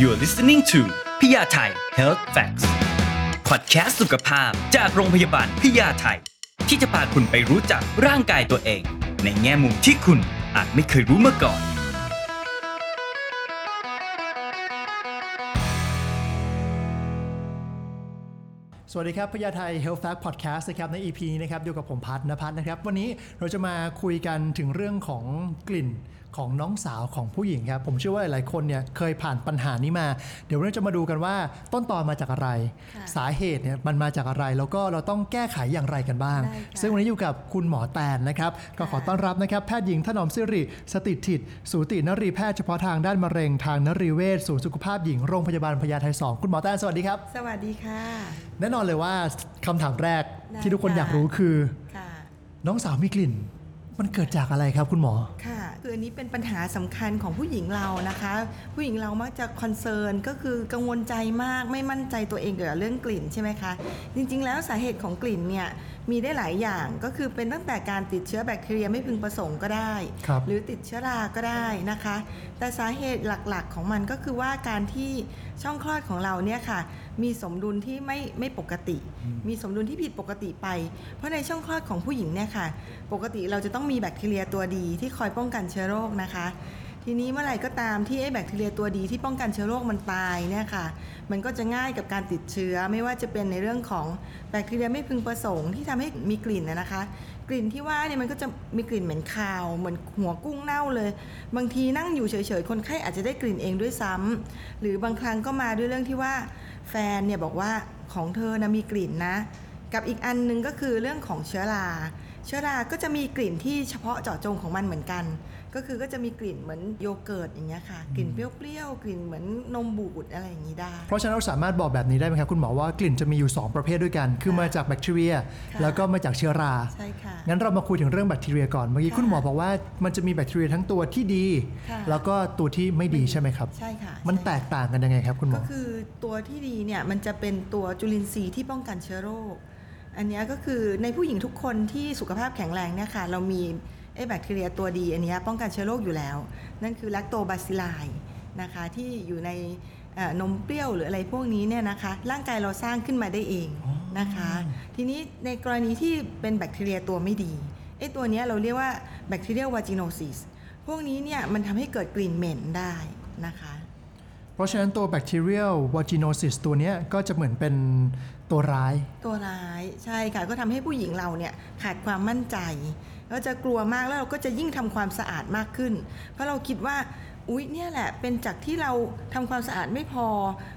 You're listening to พยาไทย Health Facts Podcast สุขภาพจากโรงพยาบาลพยาไทย ที่จะพาคุณไปรู้จักร่างกายตัวเอง ในแง่มุมที่คุณอาจไม่เคยรู้มาก่อน สวัสดีครับพญาไทย Health Fact Podcast นะครับใน EP นี้นะครับอยู่กับผมพัฒนพัฒน์นะครับ วันนี้เราจะมาคุยกันถึงเรื่องของกลิ่นของน้องสาวของผู้หญิงครับผมเชื่อว่าหลายๆคนเนี่ยเคยผ่านปัญหานี้มา เดี๋ยวเราจะมาดูกันว่าต้นตอมาจากอะไรค่ะสาเหตุเนี่ยมันมาจากอะไร แล้วก็เราต้องแก้ไขอย่างไรกันบ้างได้ค่ะซึ่งวันนี้อยู่กับคุณหมอแตนนะครับก็ขอต้อนรับนะครับแพทย์หญิงถนอมสิริ สติถิต สูตินรีแพทย์เฉพาะทางด้านมะเร็งทางนรีเวชศูนย์สุขภาพหญิงโรงพยาบาลพญาไทสองคุณหมอแตนสวัสดีครับ สวัสดีค่ะ แน่นอนเลยว่าคำถามแรกได้ที่ทุกคนค่ะอยากรู้คือค่ะน้องสาวมีกลิ่น มันเกิดจากอะไรครับคุณหมอค่ะ คืออันนี้เป็นปัญหาสำคัญของผู้หญิงเรานะคะ ผู้หญิงเรามักจะคอนเซิร์นก็คือกังวลใจมากไม่มั่นใจตัวเองเกี่ยวกับเรื่องกลิ่นใช่ไหมคะจริงๆ แล้วสาเหตุของกลิ่นเนี่ยมีได้หลายอย่างก็คือเป็นตั้งแต่การติดเชื้อแบคทีเรียไม่พึงประสงค์ก็ได้ครับหรือติดเชื้อราก็ได้นะคะ แต่สาเหตุหลักๆของมันก็คือว่าการที่ช่องคลอดของเราเนี่ยค่ะ มีสมดุลที่ไม่ไม่ปกติ มีสมดุลที่ผิดปกติไป เพราะในช่องคลอดของผู้หญิงเนี่ยค่ะ ปกติเราจะต้องมีแบคทีเรียตัวดีที่คอยป้องกันเชื้อโรคนะคะ ทีนี้เมื่อไหร่ก็ตามที่ไอ้แบคทีเรียตัวดีที่ป้องกันเชื้อโรคมันตายเนี่ยค่ะ มันก็จะง่ายกับการติดเชื้อไม่ว่าจะเป็นในเรื่องของแบคทีเรียไม่พึงประสงค์ที่ทำให้มีกลิ่นนะคะ กลิ่นที่ว่าเนี่ยมันก็จะมีกลิ่นเหม็นคาว เหมือนหัวกุ้งเน่าเลย บางทีนั่งอยู่เฉยๆคนไข้อาจจะได้กลิ่นเองด้วยซ้ำหรือบางครั้งก็มาด้วยเรื่องที่ว่าแฟนเนี่ยบอกว่าของเธอนะมีกลิ่นนะกับอีกอันหนึงก็คือเรื่องของเชื้อรา เชื้อราก็จะมีกลิ่นที่เฉพาะเจาะจงของมันเหมือนกัน ก็คือก็จะมีกลิ่นเหมือนโยเกิร์ตอย่างเงี้ยค่ะ กลิ่นเปรี้ยวๆ กลิ่นเหมือนนมบูดอะไรอย่างนี้ได้ เพราะฉะนั้นเราสามารถบอกแบบนี้ได้ไหมครับคุณหมอว่ากลิ่นจะมีอยู่ 2 ประเภทด้วยกัน คือมาจากแบคทีเรียค่ะแล้วก็มาจากเชื้อรา ใช่ค่ะ งั้นเรามาคุยถึงเรื่องแบคทีเรียก่อน เมื่อกี้ค่ะคุณหมอบอกว่ามันจะมีแบคทีเรียทั้งตัวที่ดีค่ะแล้วก็ตัวที่ไม่ดีใช่ไหมครับ ใช่ค่ะ มันใช่แตกต่างกันยังไงครับคุณหมก็อคือตัวที่ดีเนี่ยมันจะเป็นตัวจุลินทรีย์ที่ป้องกันเชื้อโรค อันเนี้ยก็คือในผู้หญิงทุกคนที่สุขภาพแข็งแรงเนี่ยค่ะเรามีไอ้แบคทีเรียตัวดีอันเนี้ยป้องกันเชื้อโรคอยู่แล้ว นั่นคือแลคโตบาซิลไลนะคะที่อยู่ในเอ่อนมเปรี้ยวหรืออะไรพวกนี้เนี่ยนะคะร่างกายเราสร้างขึ้นมาได้เองนะคะ ทีนี้ในกรณีที่เป็นแบคทีเรียตัวไม่ดีไอ้ตัวเนี้ยเราเรียกว่าแบคทีเรียวาจิโนซิสพวกนี้เนี่ยมันทำให้เกิดกลิ่นเหม็นได้นะคะ เพราะฉะนั้นตัวแบคทีเรียลวาจิโนซิสตัวเนี้ยก็จะเหมือนเป็นตัวร้าย ตัวร้ายใช่ค่ะก็ทำให้ผู้หญิงเราเนี่ยขาดความมั่นใจ ก็จะกลัวมากแล้วเราก็จะยิ่งทำความสะอาดมากขึ้น เพราะเราคิดว่าอุ๊ยเนี่ยแหละเป็นจากที่เราทำความสะอาดไม่พอ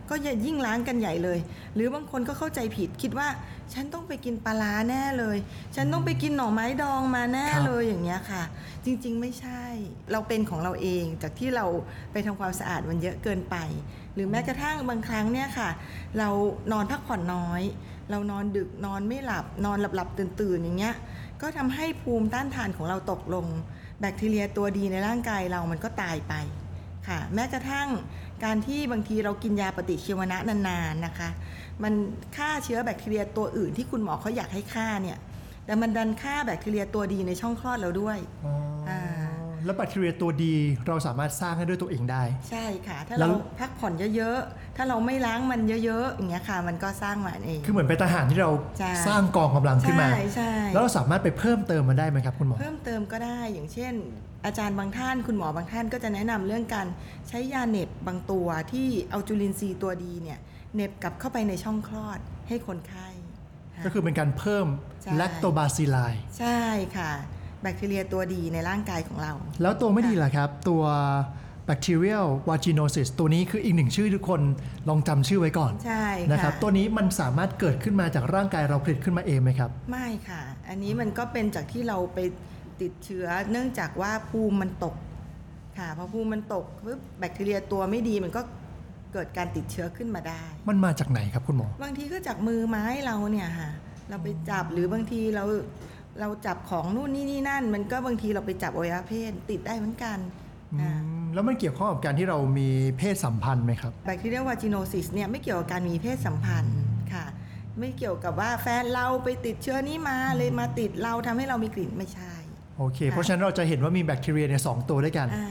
ก็จะยิ่งล้างกันใหญ่เลย หรือบางคนก็เข้าใจผิดคิดว่า ฉันต้องไปกินปลาร้าแน่เลย ฉันต้องไปกินหน่อไม้ดองมาแน่ครับเลยอย่างเงี้ยค่ะ จริงๆไม่ใช่เราเป็นของเราเองจากที่เราไปทำความสะอาดมันเยอะเกินไป หรือแม้กระทั่งบางครั้งเนี่ยค่ะ เรานอนพักผ่อนน้อย เรานอนดึกนอนไม่หลับนอนหลับหลับตื่นตื่นๆอย่างเงี้ย ก็ทำให้ภูมิต้านทานของเราตกลง แบคทีเรียตัวดีในร่างกายเรามันก็ตายไปค่ะ แม้กระทั่งการที่บางทีเรากินยาปฏิชีวนะนานๆนะคะ มันฆ่าเชื้อแบคทีเรียตัวอื่นที่คุณหมอเขาอยากให้ฆ่าเนี่ยแต่มันดันฆ่าแบคทีเรียตัวดีในช่องคลอดเราด้วยอ่า แล้วแบคทีเรียตัวดีเราสามารถสร้างให้ด้วยตัวเองได้ ใช่ค่ะ ถ้าแล้วเราพักผ่อนเยอะๆ ถ้าเราไม่ล้างมันเยอะๆอย่างเงี้ยค่ะ มันก็สร้างมาเอง คือเหมือนเป็นทหารที่เราใช่สร้างกองกำลังขึ้นมาใช่ใช่แล้วเราสามารถไปเพิ่มเติมมันได้ไหมครับคุณหมอ เพิ่มเติมก็ได้อย่างเช่น อาจารย์บางท่านคุณหมอบางท่านก็จะแนะนำเรื่องการใช้ยาเหน็บบางตัวที่เอาจุลินทรีย์ตัวดีเนี่ยเหน็บกลับเข้าไปในช่องคลอดให้คนไข้ค่ะก็คือเป็นการเพิ่มใช่แลคโตบาซิลไลใช่ค่ะ แบคทีเรียตัวดีในร่างกายของเรา แล้วตัวไม่ดีล่ะครับ ตัว bacterial vaginosis ตัวนี้คืออีกหนึ่งชื่อทุกคนลองจำชื่อไว้ก่อนใช่นะครับตัวนี้มันสามารถเกิดขึ้นมาจากร่างกายเราผลิตขึ้นมาเองไหมครับ ไม่ค่ะ อันนี้มันก็เป็นจากที่เราไปติดเชื้อเนื่องจากว่าภูมิมันตกค่ะพอภูมิมันตกปุ๊บแบคทีเรียตัวไม่ดีมันก็เกิดการติดเชื้อขึ้นมาได้ มันมาจากไหนครับคุณหมอ บางทีก็จากมือไม้เราเนี่ยค่ะ เราไปจับหรือบางทีเรา เราจับของนู่นนี่นี่นั่น มันก็บางทีเราไปจับอวัยวะเพศติดได้เหมือนกันอือ่ามแล้วมันเกี่ยวข้องกับการที่เรามีเพศสัมพันธ์ไหมครับแบคทีเรียวาจิโนซิสเนี่ยไม่เกี่ยวกับการมีเพศสัมพันธ์ค่ะ ไม่เกี่ยวกับว่าแฟนเราไปติดเชื้อนี้มาเลยมาติดเราทำให้เรามีกลิ่นไม่ใช่โอเค เพราะฉะนั้นเราจะเห็นว่ามีแบคทีเรียเนี่ยสองตัวด้วยกันอ่า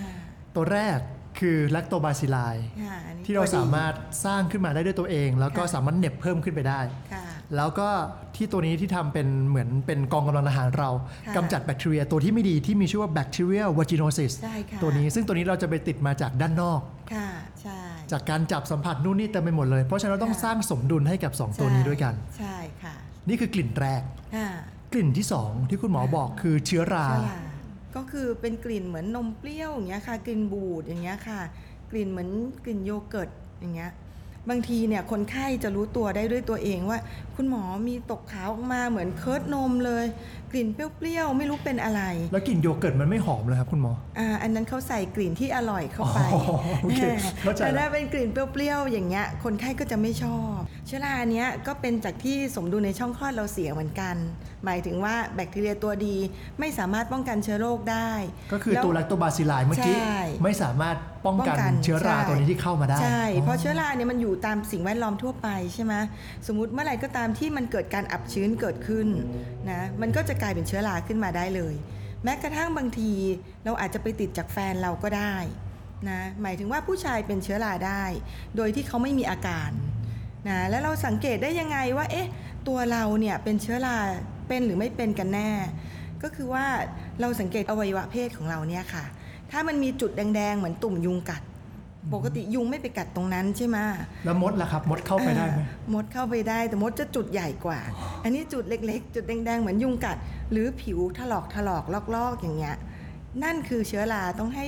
ตัวแรกคือแลคโตบาซิล i ค่ะอันนี้ที่เราตัวดีสามารถสร้างขึ้นมาได้ด้วยตัวเอง แล้วก็ค่ะสามารถเหน็บเพิ่มขึ้นไปได้ค่ะ แล้วก็ที่ตัวนี้ที่ทำเป็นเหมือนเป็นกองกำลังอาหารเราค่ะกำจัดแบคทีเรียตัวที่ไม่ดีที่มีชื่อว่าแบคทีเรีย vaginosis ใช่ค่ะตัวนี้ซึ่งตัวนี้เราจะไปติดมาจากด้านนอกค่ะใช่จากการจับสัมผัสนู่นนี่เต็มไปหมดเลย เพราะฉะนั้นเราต้องค่ะสร้างสมดุลให้กับ 2 ตัวนี้ด้วยกัน ใช่ค่ะ นี่คือกลิ่นแรกค่ะกลิ่นที่ 2 ที่คุณหมอบอกคือเชื้อราเชื้อรา ก็คือเป็นกลิ่นเหมือนนมเปรี้ยวอย่างเงี้ยค่ะ กลิ่นบูดอย่างเงี้ยค่ะ กลิ่นเหมือนกลิ่นโยเกิร์ตอย่างเงี้ย บางทีเนี่ยคนไข้จะรู้ตัวได้ด้วยตัวเองว่า คุณหมอมีตกขาวออกมาเหมือนเคิร์ดนมเลย กลิ่นเปรี้ยวๆไม่รู้เป็นอะไร แล้วกลิ่นโยเกิร์ตมันไม่หอมเลยครับคุณหมออ่าอันนั้นเขาใส่กลิ่นที่อร่อยเข้าไปอ๋อโอเคเข้าใจแต่แล้วถ้าเป็นกลิ่นเปรี้ยวๆอย่างเงี้ยคนไข้ก็จะไม่ชอบ เชื้อราเนี้ยก็เป็นจากที่สมดุลในช่องคลอดเราเสียเหมือนกัน หมายถึงว่าแบคทีเรียตัวดี ไม่สามารถป้องกันเชื้อโรคได้ ก็คือตัวแลล้วคโตบาซิล i เมื่อกี้ใช่ไม่สามารถ ป้องกันป้องกันเชื้อราใช่ตัวนี้ที่เข้ามาได้ ใช่ เพราะเชื้อราเนี่ยมันอยู่ตามสิ่งแวดล้อมทั่วไปใช่ไหมสมมุติเมื่อไหร่ก็ตามที่มันเกิดการอับชื้นเกิดขึ้นนะมันก็จะกลายเป็นเชื้อราขึ้นมาได้เลย แม้กระทั่งบางทีเราอาจจะไปติดจากแฟนเราก็ได้นะหมายถึงว่าผู้ชายเป็นเชื้อราได้ โดยที่เขาไม่มีอาการนะแล้วเราสังเกตได้ยังไงว่าเอ๊ะตัวเราเนี่ยเป็นเชื้อราเป็นหรือไม่เป็นกันแน่ ก็คือว่าเราสังเกตอวัยวะเพศของเราเนี่ยค่ะ ถ้ามันมีจุดแดงๆ เหมือนตุ่มยุงกัด ปกติยุงไม่ไปกัดตรงนั้นใช่ไหมแล้วมดล่ะครับมดเข้าไปได้ไหมอ่ามดเข้าไปได้แต่มดจะจุดใหญ่กว่า อันนี้จุดเล็กๆ จุดแดงๆ เหมือนยุงกัด หรือผิวถลอกถลอกลอกๆอย่างเงี้ยนั่นคือเชื้อราต้องให้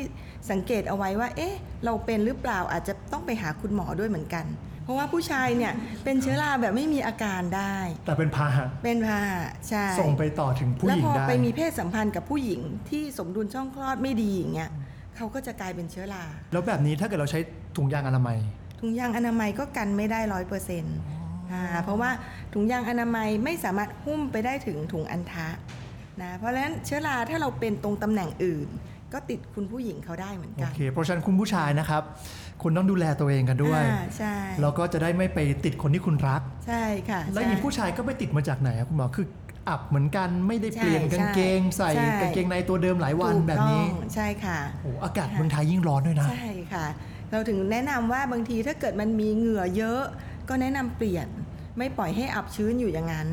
สังเกตเอาไว้ว่า เอ๊ะ เราเป็นหรือเปล่าอาจจะต้องไปหาคุณหมอด้วยเหมือนกัน เพราะว่าผู้ชายเนี่ยเป็นเชื้อราแบบไม่มีอาการได้ แต่เป็นพาหะเป็นพาหะใช่ส่งไปต่อถึงผู้แล้วหญิงพอได้ไปมีเพศสัมพันธ์กับผู้หญิงที่สมดุลช่องคลอดไม่ดีอย่างเงี้ยเขาก็จะกลายเป็นเชื้อรา แล้วแบบนี้ถ้าเกิดเราใช้ถุงยางอนามัย ถุงยางอนามัยก็กันไม่ได้ร้อยเปอร์เซ็นต์เพราะว่าถุงยางอนามัยไม่สามารถหุ้มไปได้ถึงถุงอันทะนะ เพราะฉะนั้นเชื้อราถ้าเราเป็นตรงตำแหน่งอื่น ก็ติดคุณผู้หญิงเขาได้เหมือนโอกันเค เพราะฉะนั้นคุณผู้ชายนะครับ คุณต้องดูแลตัวเองกันด้วยอ่าใช่แล้วก็จะได้ไม่ไปติดคนที่คุณรัก ใช่ค่ะ แล้วใช่อย่างนี้ผู้ชายก็ไปติดมาจากไหนครับคุณหมอ คืออับเหมือนกันไม่ได้เปลี่ยนใช่กางเกง ใส่ใช่กางเกงในตัวเดิมหลายวันถูกแบบนี้ต้องใช่ค่ะโอ้อากาศเมืองไทยยิ่งร้อนด้วยนะ ใช่ค่ะ เราถึงแนะนำว่าบางทีถ้าเกิดมันมีเหงื่อเยอะ ก็แนะนำเปลี่ยนไม่ปล่อยให้อับชื้นอยู่อย่างนั้น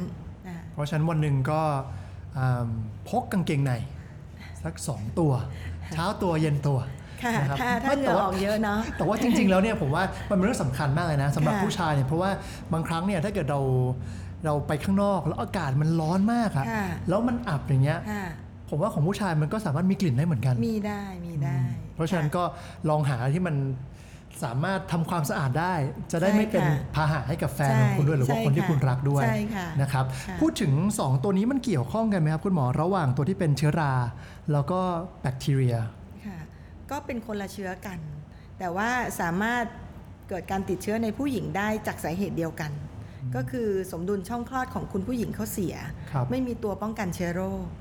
นะเพราะฉะนั้นวันหนึ่งก็อ่าพกกางเกงในสักสองตัว เช้าตัวเย็นตัวค่ะนะครับถ้าถ้าเหงื่แต่อว่าออกเยอะเนาะแต่ว่าจริง ๆ แล้วเนี่ยผมว่ามันเป็นเรื่องสำคัญมากเลยนะสำหรับค่ะผู้ชายเนี่ยเพราะว่าบางครั้งเนี่ยถ้าเกิดเราเราไปข้างนอกแล้วอากาศมันร้อนมากอะค่ะแล้วมันอับอย่างเงี้ยค่ะผมว่าของผู้ชายมันก็สามารถมีกลิ่นได้เหมือนกัน มีได้มีได้ เพราะฉะนั้นก็ลองหาที่มัน สามารถทำความสะอาดได้ จะได้ใช่ไม่เป็นค่ะพาหะให้กับแฟนใช่ของคุณด้วยหรือว่าใช่คนที่ค่ะคุณรักด้วยใช่ค่ะนะครับค่ะพูดถึง 2 ตัวนี้มันเกี่ยวข้องกันไหมครับ คุณหมอระหว่างตัวที่เป็นเชื้อรา แล้วก็แบคทีเรียค่ะก็เป็นคนละเชื้อกัน แต่ว่าสามารถเกิดการติดเชื้อในผู้หญิงได้จากสาเหตุเดียวกัน ก็คือสมดุลช่องคลอดของคุณผู้หญิงเขาเสียครับไม่มีตัวป้องกันเชื้อโรคค่ะ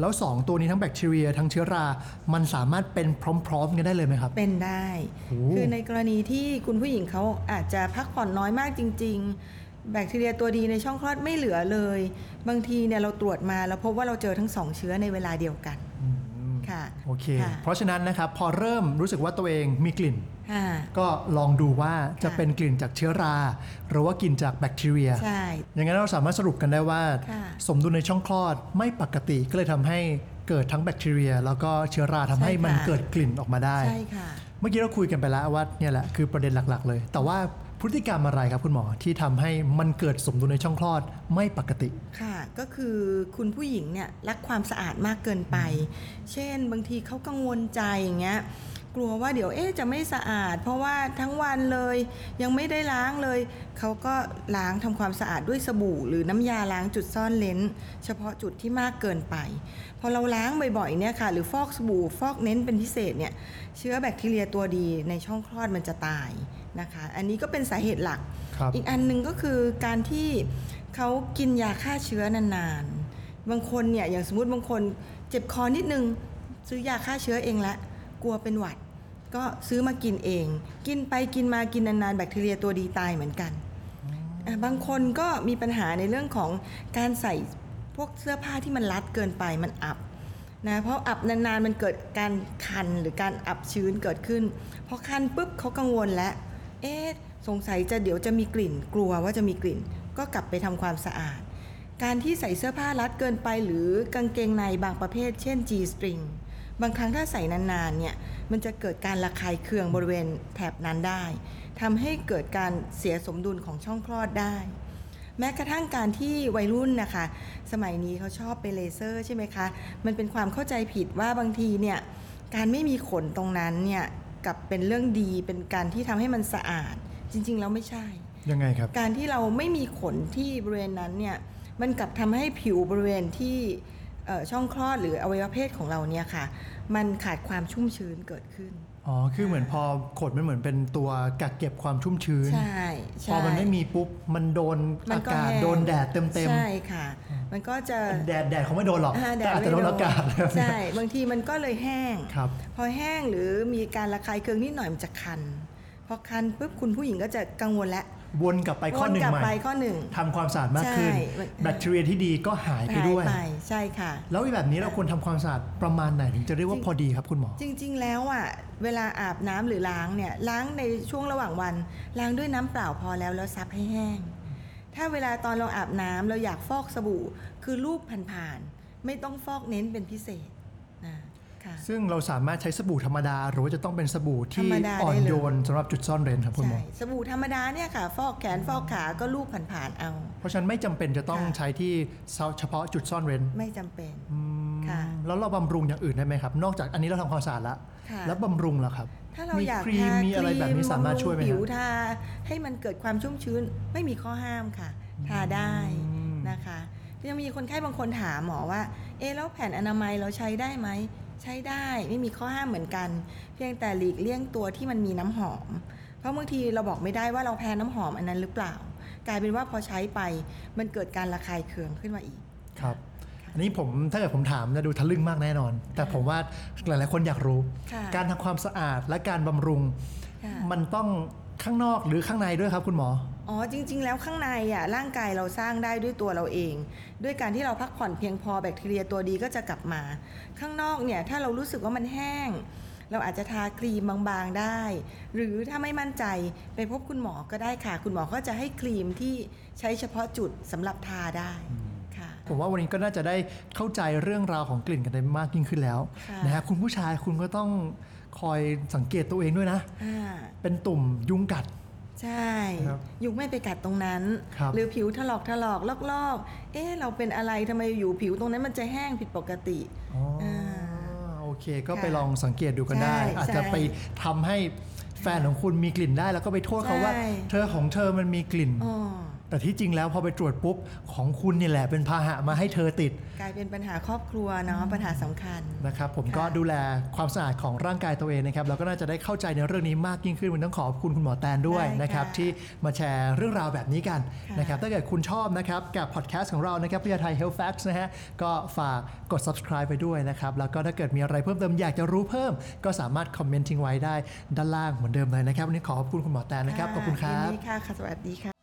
แล้ว 2 ตัวนี้ทั้งแบคทีเรีย ทั้งเชื้อรา มันสามารถเป็นพร้อมๆกันได้เลยไหมครับ เป็นได้โอ้คือในกรณีที่คุณผู้หญิงเขาอาจจะพักผ่อนน้อยมากจริง ๆ แบคทีเรียตัวดีในช่องคลอดไม่เหลือเลย บางทีเนี่ยเราตรวจมาแล้วพบว่าเราเจอทั้งสองเชื้อในเวลาเดียวกันอืมค่ะโอเคค่ะเพราะฉะนั้นนะครับพอเริ่มรู้สึกว่าตัวเองมีกลิ่นค่ะ ก็ลองดูว่าจะค่ะเป็นกลิ่นจากเชื้อรา หรือว่ากลิ่นจากแบคทีเรียใช่อย่างนั้นเราสามารถสรุปกันได้ว่าค่ะสมดุลในช่องคลอดไม่ปกติก็เลยทำให้เกิดทั้งแบคทีเรีย แล้วก็เชื้อราทำให้ใช่ค่ะมันเกิดกลิ่นออกมาได้ใช่ค่ะเมื่อกี้เราคุยกันไปแล้วว่าเนี่ยแหละคือประเด็นหลักๆ เลย แต่ว่าพฤติกรรมอะไรครับคุณหมอที่ทำให้มันเกิดสมดุลในช่องคลอดไม่ปกติ ค่ะ ก็คือคุณผู้หญิงเนี่ยรักความสะอาดมากเกินไป เช่น บางทีเขากังวลใจอย่างเงี้ย กลัวว่าเดี๋ยวเอ๊ะจะไม่สะอาด เพราะว่าทั้งวันเลย ยังไม่ได้ล้างเลย เขาก็ล้างทำความสะอาดด้วยสบู่ หรือน้ำยาล้างจุดซ่อนเลนเฉพาะจุดที่มากเกินไป พอเราล้างบ่อยๆเนี่ยค่ะ หรือฟอกสบู่ฟอกเน้นเป็นพิเศษเนี่ยเชื้อแบคทีเรียตัวดีในช่องคลอดมันจะตายนะคะ อันนี้ก็เป็นสาเหตุหลักครับอีกอันหนึ่งก็คือการที่เขากินยาฆ่าเชื้อนานๆบางคนเนี่ยอย่างสมมติบางคนเจ็บคอนิดนึงซื้อยาฆ่าเชื้อเองละ กลัวเป็นหวัด ก็ซื้อมากินเอง กินไปกินมากินนานๆแบคทีเรียตัวดีตายเหมือนกันอะบางคนก็มีปัญหาในเรื่องของการใส่พวกเสื้อผ้าที่มันรัดเกินไปมันอับนะเพราะอับนานๆมันเกิดการคันหรือการอับชื้นเกิดขึ้นพอคันปุ๊บเขากังวลแล้วเอ๊ะสงสัยจะเดี๋ยวจะมีกลิ่น กลัวว่าจะมีกลิ่น ก็กลับไปทำความสะอาด การที่ใส่เสื้อผ้ารัดเกินไปหรือกางเกงในบางประเภท เช่น G string บางครั้งถ้าใส่นานๆเนี่ยมันจะเกิดการระคายเคืองบริเวณแถบนั้นได้ทำให้เกิดการเสียสมดุลของช่องคลอดได้ แม้กระทั่งการที่วัยรุ่นนะคะ สมัยนี้เขาชอบไปเลเซอร์ใช่ไหมคะ มันเป็นความเข้าใจผิดว่าบางทีเนี่ยการไม่มีขนตรงนั้นเนี่ยกลับเป็นเรื่องดีเป็นการที่ทำให้มันสะอาด จริง ๆ แล้วไม่ใช่ยังไงครับ การที่เราไม่มีขนที่บริเวณนั้นเนี่ยมันกลับทำให้ผิวบริเวณที่เอ่อ ช่องคลอดหรืออวัยวะเพศของเราเนี่ยค่ะ มันขาดความชุ่มชื้นเกิดขึ้น อ๋อ คือเหมือนพอขดมันเหมือนเป็นตัวกักเก็บความชุ่มชื้น ใช่ใช่พอมันไม่มีปุ๊บ มันโดนมัอานก็กาศแห้งโดนแดดเต็มใช่ค่ะ มันก็จะๆแดดแดดเขาไม่โดนหรอกอ่าแดแต่ดอาจจะโดนอากาศไม่โดนใช่ บางทีมันก็เลยแห้งครับพอแห้งหรือมีการระคายเคืองนิดหน่อยมันจะคันพอคันปุ๊บคุณผู้หญิงก็จะกังวลแล้ว วนกลับไปข้อหนึ่งวนกลับใหม่ไปข้อหนึ่งทำความสะอาดมากขึ้นใช่มันแบคทีเรียที่ดีก็หายไปด้วยหายไปใช่ค่ะ แล้วแบบนี้เราควรทำความสะอาดประมาณไหนถึงจะเรียกว่าพอดีครับคุณหมอ จริง ๆ แล้วอะเวลาอาบน้ำหรือล้างเนี่ยล้างในช่วงระหว่างวัน ล้างด้วยน้ำเปล่าพอแล้วแล้วซับให้แห้ง ถ้าเวลาตอนเราอาบน้ำเราอยากฟอกสบู่ คือรูปผ่านๆไม่ต้องฟอกเน้นเป็นพิเศษนะค่ะ ซึ่งเราสามารถใช้สบู่ธรรมดา หรือว่าจะต้องเป็นสบู่ที่ธรรมดาได้เลยอ่อนโยนสำหรับจุดซ่อนเร้นครับคุณหมใช่อสบู่ธรรมดาเนี่ยค่ะ ฟอกแขนฟอกขาก็รูปผ่านๆเอา เพราะฉะนั้นไม่จำเป็นจะต้องค่ะใช้ที่เฉพาะจุดซ่อนเร้นไม่จำเป็นอืมค่ะแล้วเราบำรุงอย่างอื่นได้ไหมครับ นอกจากอันนี้เราทำความสะอาดแล้วค่ะแล้วบำรุงล่ะครับถ้าเรามีอยากครีมทามีอะไรแบบนี้สามารถช่วยไหมบำรุงผิวครับทาให้มันเกิดความชุ่มชื้นไม่มีข้อห้ามค่ะ ทาได้นะคะยังมีคนไข้บางคนถามหมอว่า เอะแล้วแผ่นอนามัยเราใช้ได้ไหม ใช้ได้ไม่มีข้อห้ามเหมือนกัน เพียงแต่หลีกเลี่ยงตัวที่มันมีน้ำหอม เพราะบางทีเราบอกไม่ได้ว่าเราแพ้น้ำหอมอันนั้นหรือเปล่า กลายเป็นว่าพอใช้ไปมันเกิดการระคายเคืองขึ้นมาอีกครับอันนี้ผมถ้าเกิดผมถามจะดูทะลึ่งมากแน่นอน แต่ผมว่าหลายๆคนอยากรู้ค่ะการทำความสะอาดและการบำรุงค่ะมันต้องข้างนอกหรือข้างในด้วยครับคุณหมอ อ๋อจริง ๆ แล้วข้างในอะร่างกายเราสร้างได้ด้วยตัวเราเอง ด้วยการที่เราพักผ่อนเพียงพอแบคทีเรียตัวดีก็จะกลับมา ข้างนอกเนี่ยถ้าเรารู้สึกว่ามันแห้ง เราอาจจะทาครีมบางๆได้ หรือถ้าไม่มั่นใจไปพบคุณหมอก็ได้ค่ะ คุณหมอก็จะให้ครีมที่ใช้เฉพาะจุดสำหรับทาได้ค่ะผมว่าวันนี้ก็น่าจะได้เข้าใจเรื่องราวของกลิ่นกันได้มากยิ่งขึ้นแล้วค่ะนะฮะคุณผู้ชายคุณก็ต้องคอยสังเกตตัวเองด้วยนะอ่าเป็นตุ่มยุงกัด ใช่ครับยุงไม่ไปกัดตรงนั้น ครับหรือผิวถลอกถลอกลอกๆเอ๊ะเราเป็นอะไรทำไมอยู่ผิวตรงนั้นมันจะแห้งผิดปกติอ๋ออาโอเค ก็ไปค่ะลองสังเกตดูกันได้ ใช่อาจจะใช่ไปทำให้แฟนของคุณมีกลิ่นได้ แล้วก็ไปโทษเขาว่า ใช่ เธอของเธอมันมีกลิ่น อ๋อ แต่ที่จริงแล้วพอไปตรวจปุ๊บของคุณนี่แหละเป็นพาหะมาให้เธอติด กลายเป็นปัญหาครอบครัวเนาะปัญหาสำคัญนะครับผมค่ะก็ดูแลความสะอาดของร่างกายตัวเองนะครับแล้วก็น่าจะได้เข้าใจในเรื่องนี้มากยิ่งขึ้นวันนี้ต้องขอบคุณคุณหมอแตนด้วยได้ค่ะนะครับที่มาแชร์เรื่องราวแบบนี้กันค่ะนะครับถ้าเกิดคุณชอบนะครับกับพอดแคสต์ของเรานะครับพิยาไทย Health Facts นะฮะก็ฝากกด subscribe ไปด้วยนะครับแล้วก็ถ้าเกิดมีอะไรเพิ่มเติมอยากจะรู้เพิ่ม ก็สามารถคอมเมนต์ทิ้งไว้ได้ด้านล่างเหมือนเดิมเลยนะครับวันนี้ขอขอบคุณคุณหมอแตนนะครับขอบคุณครับยินดีค่ะค่ะสวัสดีค่ะ